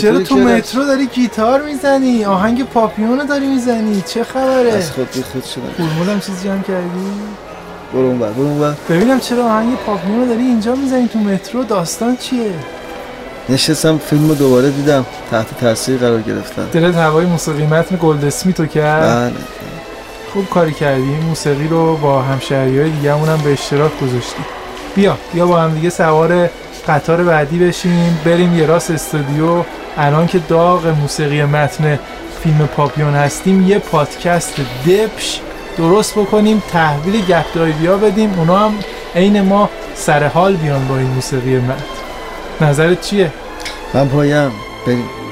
چرا تو مترو داری گیتار می‌زنی؟ آهنگ پاپیونو داری می‌زنی؟ چه خبره؟ از خود بی خود شدم. پول مولم چیزی جمع کردی؟ برو اون بر برو اون بر ببینم چرا آهنگ پاپیونو داری اینجا می‌زنی تو مترو؟ داستان چیه؟ نشستم فیلم رو دوباره دیدم. تحت تاثیر قرار گرفتم. دلت هوای موسیقی متن گلداسمیتو کرد؟ بله. خوب کاری کردی. موسیقی رو با همشهری های دیگه هم به اشتراک گذاشتی. بیا بیا با هم دیگه سوار قطار بعدی بشیم. بریم یه راست استودیو. الان که داغ موسیقی متن فیلم پاپیون هستیم یه پادکست دپش درست بکنیم تحویل گپ ها بدیم اونا هم عین ما سر حال بیان با این موسیقی متن. نظرت چیه؟ من پایم. بریم.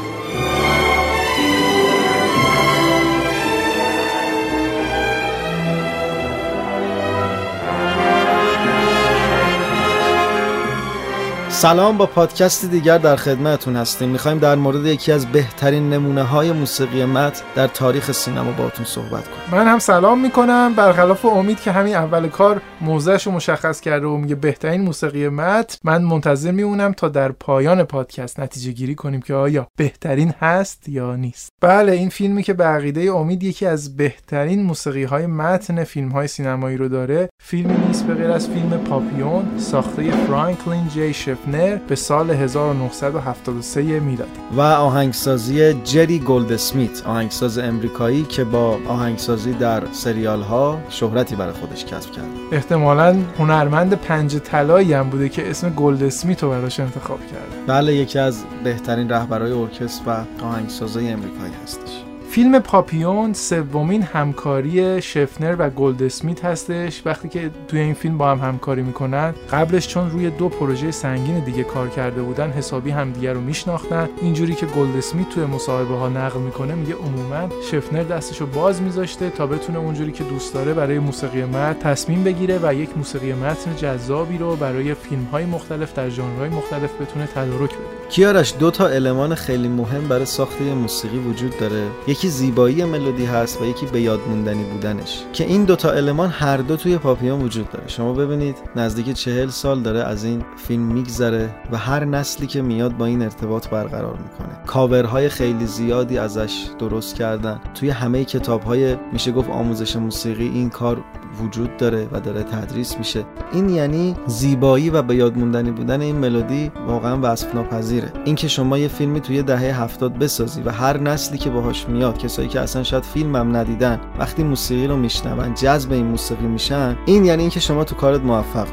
سلام با پادکست دیگر در خدمتتون هستیم. می‌خوایم در مورد یکی از بهترین نمونه های موسیقی مت در تاریخ سینما باتون صحبت کنیم. من هم سلام می‌کنم. برخلاف امید که همین اول کار موضعش رو مشخص کرده و میگه بهترین موسیقی مت من منتظر میمونم تا در پایان پادکست نتیجه گیری کنیم که آیا بهترین هست یا نیست. بله این فیلمی که به عقیده امید یکی از بهترین موسیقی های متن فیلم های سینمایی رو داره فیلمی نیست به غیر از فیلم پاپیون ساخته فرانکلین جی شفنر. به سال 1973 میلادی. و آهنگسازی جری گولد اسمیت آهنگساز امریکایی که با آهنگسازی در سریال ها شهرتی برای خودش کسب کرد. احتمالا هنرمند پنج طلایی هم بوده که اسم گولد اسمیت رو براش انتخاب کرده بله یکی از بهترین رهبرای ارکستر و آهنگسازای امریکایی هستش. فیلم پاپیون سومین همکاری شفنر و گولد اسمیت هستش. وقتی که توی این فیلم با هم همکاری می‌کنن قبلش چون روی دو پروژه سنگین دیگه کار کرده بودن حسابی همدیگه رو میشناختن. اینجوری که گولد اسمیت توی مصاحبه ها نقل می‌کنه میگه عموما شفنر دستش رو باز میذاشته تا بتونه اونجوری که دوست داره برای موسیقی متن تصمیم بگیره و یک موسیقی متن جذابی رو برای فیلم های مختلف در ژانرهای مختلف بتونه تدارک بده. کیارش دو تا المان خیلی مهم برای ساخت موسیقی وجود داره. یکی زیبایی ملودی هست و یکی به یاد موندنی بودنش. که این دوتا المان هر دو توی پاپیون وجود داره. شما ببینید نزدیک چهل سال داره از این فیلم میگذره و هر نسلی که میاد با این ارتباط برقرار می‌کنه. کاورهای خیلی زیادی ازش درست کردن. توی همه کتابهای میشه گفت آموزش موسیقی این کار وجود داره و داره تدریس میشه. این یعنی زیبایی و به یاد موندنی بودن این ملودی واقعا وصف ناپذیره اینکه شما یه فیلمی توی دهه هفتاد بسازی و هر نسلی که باهاش میاد کسایی که اصلا شاید فیلم هم ندیدن وقتی موسیقی رو میشنون جذب این موسیقی میشن این یعنی اینکه شما تو کارت موفق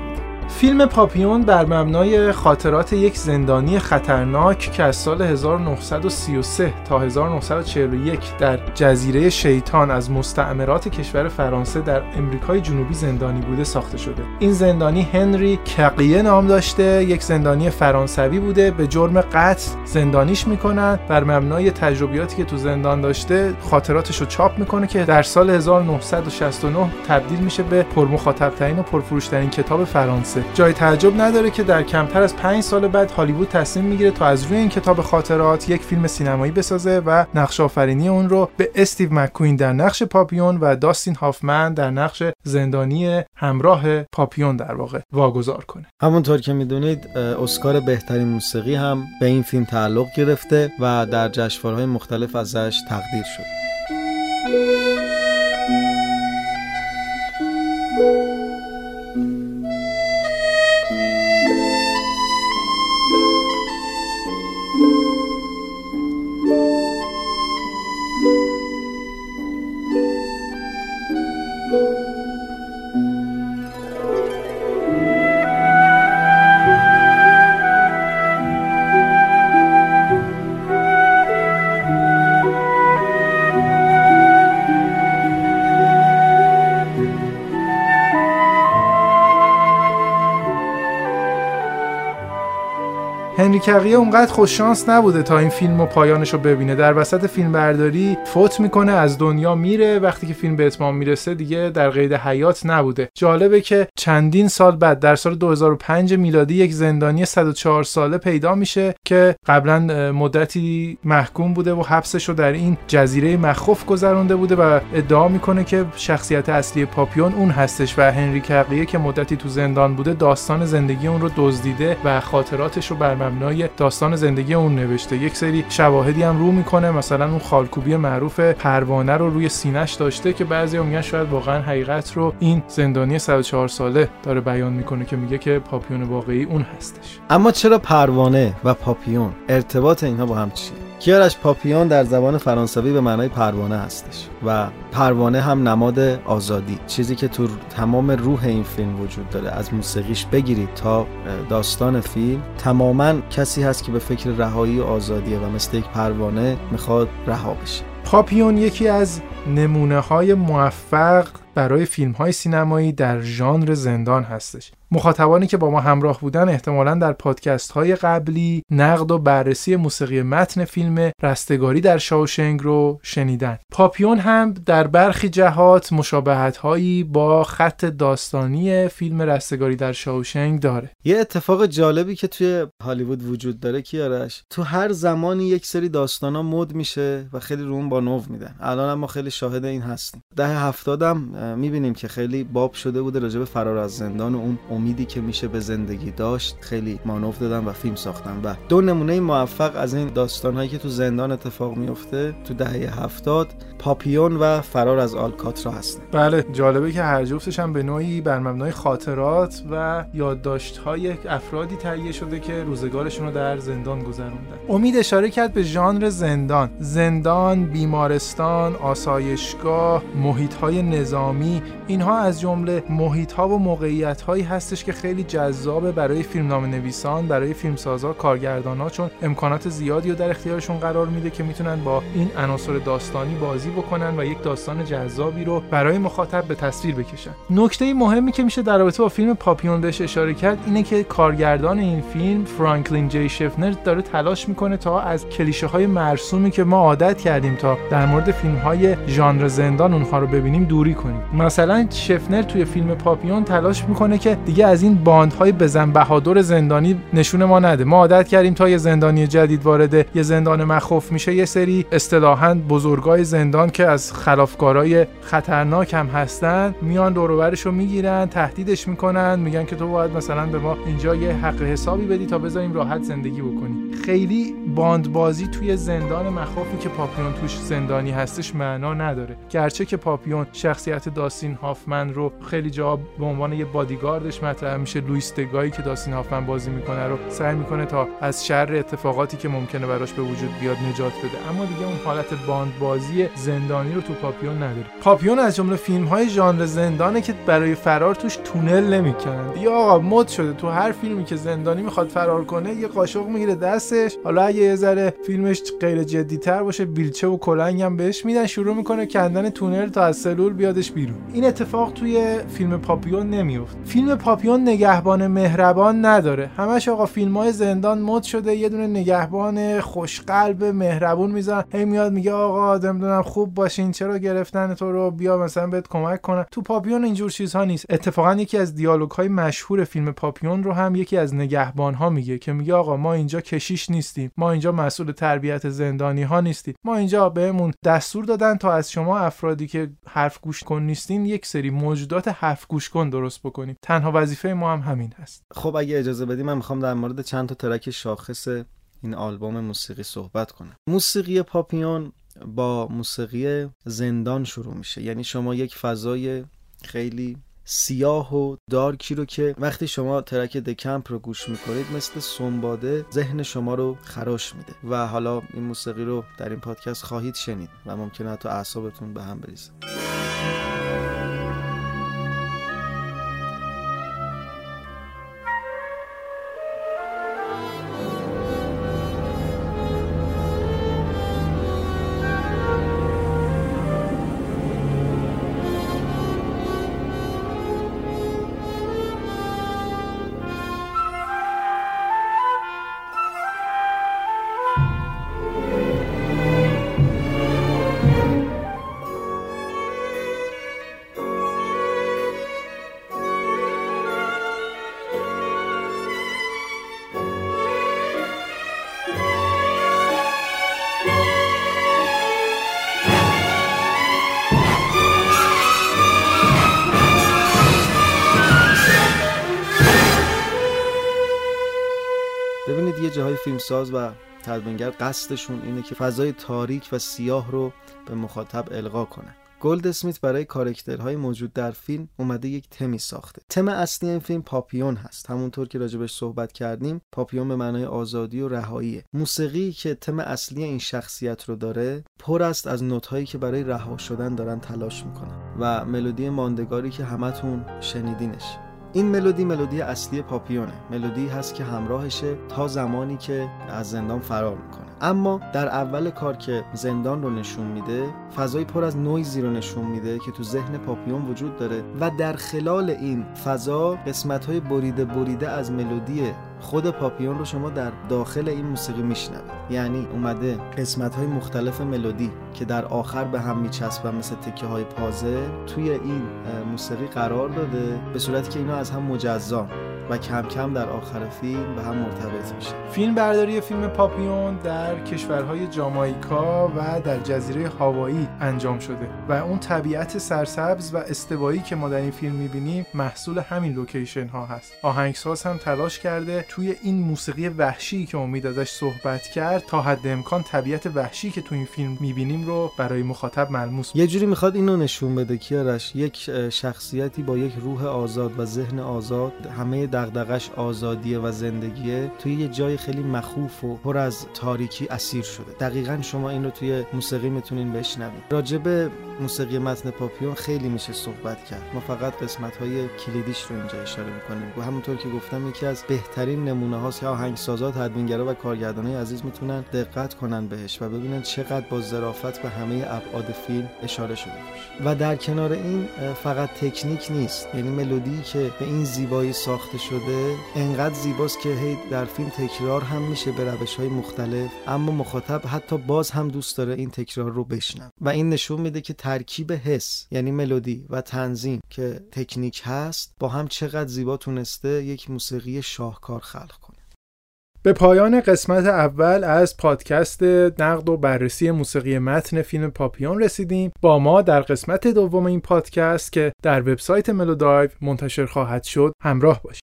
فیلم پاپیون بر مبنای خاطرات یک زندانی خطرناک که از سال 1933 تا 1941 در جزیره شیطان از مستعمرات کشور فرانسه در امریکای جنوبی زندانی بوده ساخته شده. این زندانی هنری کقیه نام داشته یک زندانی فرانسوی بوده به جرم قتل زندانیش می‌کنن بر مبنای تجربیاتی که تو زندان داشته خاطراتش رو چاپ می‌کنه که در سال 1969 تبدیل میشه به پرمخاطبترین و پرفروشترین کتاب فرانسه. جای تعجب نداره که در کمتر از پنج سال بعد هالیوود تصمیم می‌گیره تا از روی این کتاب خاطرات یک فیلم سینمایی بسازه و نقش آفرینی اون رو به استیو مکوین در نقش پاپیون و داستین هافمن در نقش زندانی همراه پاپیون در واقع واگذار کنه. همونطور که می‌دونید اسکار بهترین موسیقی هم به این فیلم تعلق گرفته و در جشنواره‌های مختلف ازش تقدیر شد. هنری کقیه اونقدر خوش شانس نبوده تا این فیلم و پایانش رو ببینه. در وسط فیلم برداری فوت می‌کنه از دنیا میره. وقتی که فیلم به اتمام می‌رسه دیگه در قید حیات نبوده. جالبه که چندین سال بعد در سال 2005 میلادی یک زندانی 104 ساله پیدا میشه که قبلا مدتی محکوم بوده و حبسش رو در این جزیره مخوف گذرونده بوده و ادعا می‌کنه که شخصیت اصلی پاپیون اون هستش و هنری کقیه که مدتی تو زندان بوده داستان زندگی اون رو دزدیده و خاطراتش رو بر مبنای داستان زندگی اون نوشته. یک سری شواهدی هم رو می‌کنه. مثلا اون خالکوبی معروف پروانه رو روی سینش داشته که بعضی میگن شاید واقعا حقیقت رو این زندانی 104 ساله داره بیان می‌کنه که میگه که پاپیون واقعی اون هستش. اما چرا پروانه و پاپیون ارتباط اینها با هم چیه؟ کیارش پاپیون در زبان فرانسوی به معنای پروانه هستش و پروانه هم نماد آزادی چیزی که تو تمام روح این فیلم وجود داره. از موسیقیش بگیرید تا داستان فیلم. تماما کسی هست که به فکر رهایی و آزادیه و مثل یک پروانه می‌خواد رها بشه. پاپیون یکی از نمونه های موفق برای فیلم های سینمایی در ژانر زندان هستش. مخاطبانی که با ما همراه بودن احتمالا در پادکست های قبلی نقد و بررسی موسیقی متن فیلم رستگاری در شاوشنگ رو شنیدن. پاپیون هم در برخی جهات مشابهت هایی با خط داستانی فیلم رستگاری در شاوشنگ داره. یه اتفاق جالبی که توی هالیوود وجود داره کیارش تو هر زمانی یک سری داستانا مد میشه و خیلی رو با نو میدن. الان ما خیلی شاهد این هستیم. ده هفتادم می‌بینیم که خیلی باب شده بوده راجع به فرار از زندان و اون امیدی که میشه به زندگی داشت خیلی مانوف دادن و فیلم ساختن. و دو نمونه موفق از این داستان هایی که تو زندان اتفاق میفته تو دهه هفتاد پاپیون و فرار از آلکاترا هستن. بله جالبه که هر جفتش هم به نوعی بر مبنای خاطرات و یادداشت های افرادی تهیه شده که روزگارشون رو در زندان گذروندن. امید اشاره کرد به ژانر زندان. زندان بیمارستان آسایشگاه محیط های نظامی اینها از جمله محیط ها و موقعیت هایی هستش که خیلی جذابه برای فیلمنامه نویسان برای فیلمسازا کارگردان ها چون امکانات زیادی رو در اختیارشون قرار میده که می‌تونن با این عناصر داستانی بازی بکنن و یک داستان جذابی رو برای مخاطب به تصویر بکشن. نکته مهمی که میشه در رابطه با فیلم پاپیون بهش اشاره کرد اینه که کارگردان این فیلم فرانکلین جی شفنر داره تلاش می‌کنه تا از کلیشه های مرسومی که ما عادت کردیم تا در مورد فیلم های ژانر زندان اونها رو ببینیم دوری کنیم. مثلا شفنر توی فیلم پاپیون تلاش می‌کنه که دیگه از این باندهای بزن بهادر زندانی نشون ما نده. ما عادت کردیم تا یه زندانی جدید وارد یه زندان مخوف میشه یه سری اصطلاحا بزرگای زندان که از خلافکارای خطرناک هم هستن میان دور رو می‌گیرن تهدیدش می‌کنن میگن که تو باید مثلا به ما اینجا یه حق حسابی بدی تا بذاریم راحت زندگی بکنی. خیلی باندبازی توی زندان مخوفی که پاپیون توش زندانی هستش معنا نداره. گرچه که پاپیون شخصیت داستین هافمن رو خیلی جا به عنوان یه بادیگاردش مطرح میشه. لوئیس دگایی که داستین هافمن بازی می‌کنه رو سعی می‌کنه تا از شر اتفاقاتی که ممکنه براش به وجود بیاد نجات بده. اما دیگه اون حالت باندبازی زندانی رو تو پاپیون نداره. پاپیون از جمله فیلم های ژانر زندانه که برای فرار توش تونل نمی‌کنن. دیگه آقا مد شده. تو هر فیلمی که زندانی می‌خواد فرار کنه یه قاشق می‌گیره دستش. حالا اگه یه ذره فیلمش غیر جدی تر باشه بیلچه و کلنگ هم بهش میدن. شروع می‌کنه کندن تونل تا از سلول بیادش این اتفاق توی فیلم پاپیون نمیفت فیلم پاپیون نگهبان مهربان نداره. همش آقا فیلم های زندان مد شده یه دونه نگهبان خوشقلب مهربون میزن هی میاد میگه آقا نمی‌دونم خوب باشین چرا گرفتن تو رو؟ بیا مثلا بهت کمک کنم. تو پاپیون اینجور چیزها نیست. اتفاقا یکی از دیالوگ های مشهور فیلم پاپیون رو هم یکی از نگهبان ها میگه که میگه آقا ما اینجا کشیش نیستیم. ما اینجا مسئول تربیت زندانی ها نیستیم. ما اینجا بهمون دستور دادن تا از شما افرادی که حرف گوش کن نیستین یک سری موجودات حرف گوش کن درست بکنیم. تنها وظیفه ما هم همین هست. خب اگه اجازه بدی من می‌خوام در مورد چند تا ترک شاخص این آلبوم موسیقی صحبت کنم. موسیقی پاپیون با موسیقی زندان شروع میشه. یعنی شما یک فضای خیلی سیاه و دارکی رو که وقتی شما ترک دکمپ رو گوش می‌کنید مثل سنباده ذهن شما رو خراش میده. و حالا این موسیقی رو در این پادکست خواهید شنید و ممکنه حتی اعصابتون به هم بریزه. فیلمساز و تدوینگر قصدشون اینه که فضای تاریک و سیاه رو به مخاطب القا کنه گلد اسمیت برای کارکترهای موجود در فیلم اومده یک تمی ساخته. تم اصلی این فیلم پاپیون هست. همونطور که راجبش صحبت کردیم پاپیون به معنای آزادی و رهایی موسیقی که تم اصلی این شخصیت رو داره پر است از نوتهایی که برای رها شدن دارن تلاش می‌کنن و ملودی ماندگاری که همتون شنیدینش. این ملودی ملودی اصلی پاپیونه. ملودی هست که همراهشه تا زمانی که از زندان فرار می‌کنه. اما در اول کار که زندان رو نشون میده فضای پر از نویزی رو نشون میده که تو ذهن پاپیون وجود داره و در خلال این فضا قسمت های بریده بریده از ملودی خود پاپیون رو شما در داخل این موسیقی میشنوید. یعنی اومده قسمت های مختلف ملودی که در آخر به هم میچسبن مثل تکه های پازه توی این موسیقی قرار داده به صورتی که اینا از هم مجزا. و کم کم در آخر فیلم به هم مرتبط میشه. فیلم برداری فیلم پاپیون در کشورهای جامائیکا و در جزیره هاوایی انجام شده و اون طبیعت سرسبز و استوایی که ما در این فیلم می‌بینیم محصول همین لوکیشن ها هست. آهنگساز هم تلاش کرده توی این موسیقی وحشی که امید ازش صحبت کرد تا حد امکان طبیعت وحشی که تو این فیلم می‌بینیم رو برای مخاطب ملموس یه جوری می‌خواد اینو نشون بده کیارش یک شخصیتی با یک روح آزاد و ذهن آزاد همه دغدغش آزادیه و زندگیه توی یه جای خیلی مخوف و پر از تاریکی اسیر شده. دقیقا شما این رو توی موسیقی می‌تونین بشنوید. راجب موسیقی متن پاپیون خیلی میشه صحبت کرد. ما فقط قسمت های کلیدیش رو اینجا اشاره می‌کنیم. و همونطور که گفتم یکی از بهترین نمونه هاست که آهنگسازا تدوینگرا و کارگردانای عزیز می‌تونن دقت کنن بهش و ببینن چقدر با ظرافت به همه ابعاد فیلم اشاره شده باشه. و در کنار این فقط تکنیک نیست. یعنی ملودی که به این زیبایی ساخته شده انقدر زیباست که هی در فیلم تکرار هم میشه به روش های مختلف اما مخاطب حتی باز هم دوست داره این تکرار رو بشنم و این نشون میده که ترکیب حس یعنی ملودی و تنظیم که تکنیک هست با هم چقدر زیبا تونسته یک موسیقی شاهکار خلق کنه. به پایان قسمت اول از پادکست نقد و بررسی موسیقی متن فیلم پاپیون رسیدیم. با ما در قسمت دوم این پادکست که در وبسایت ملودایو منتشر خواهد شد همراه باشید.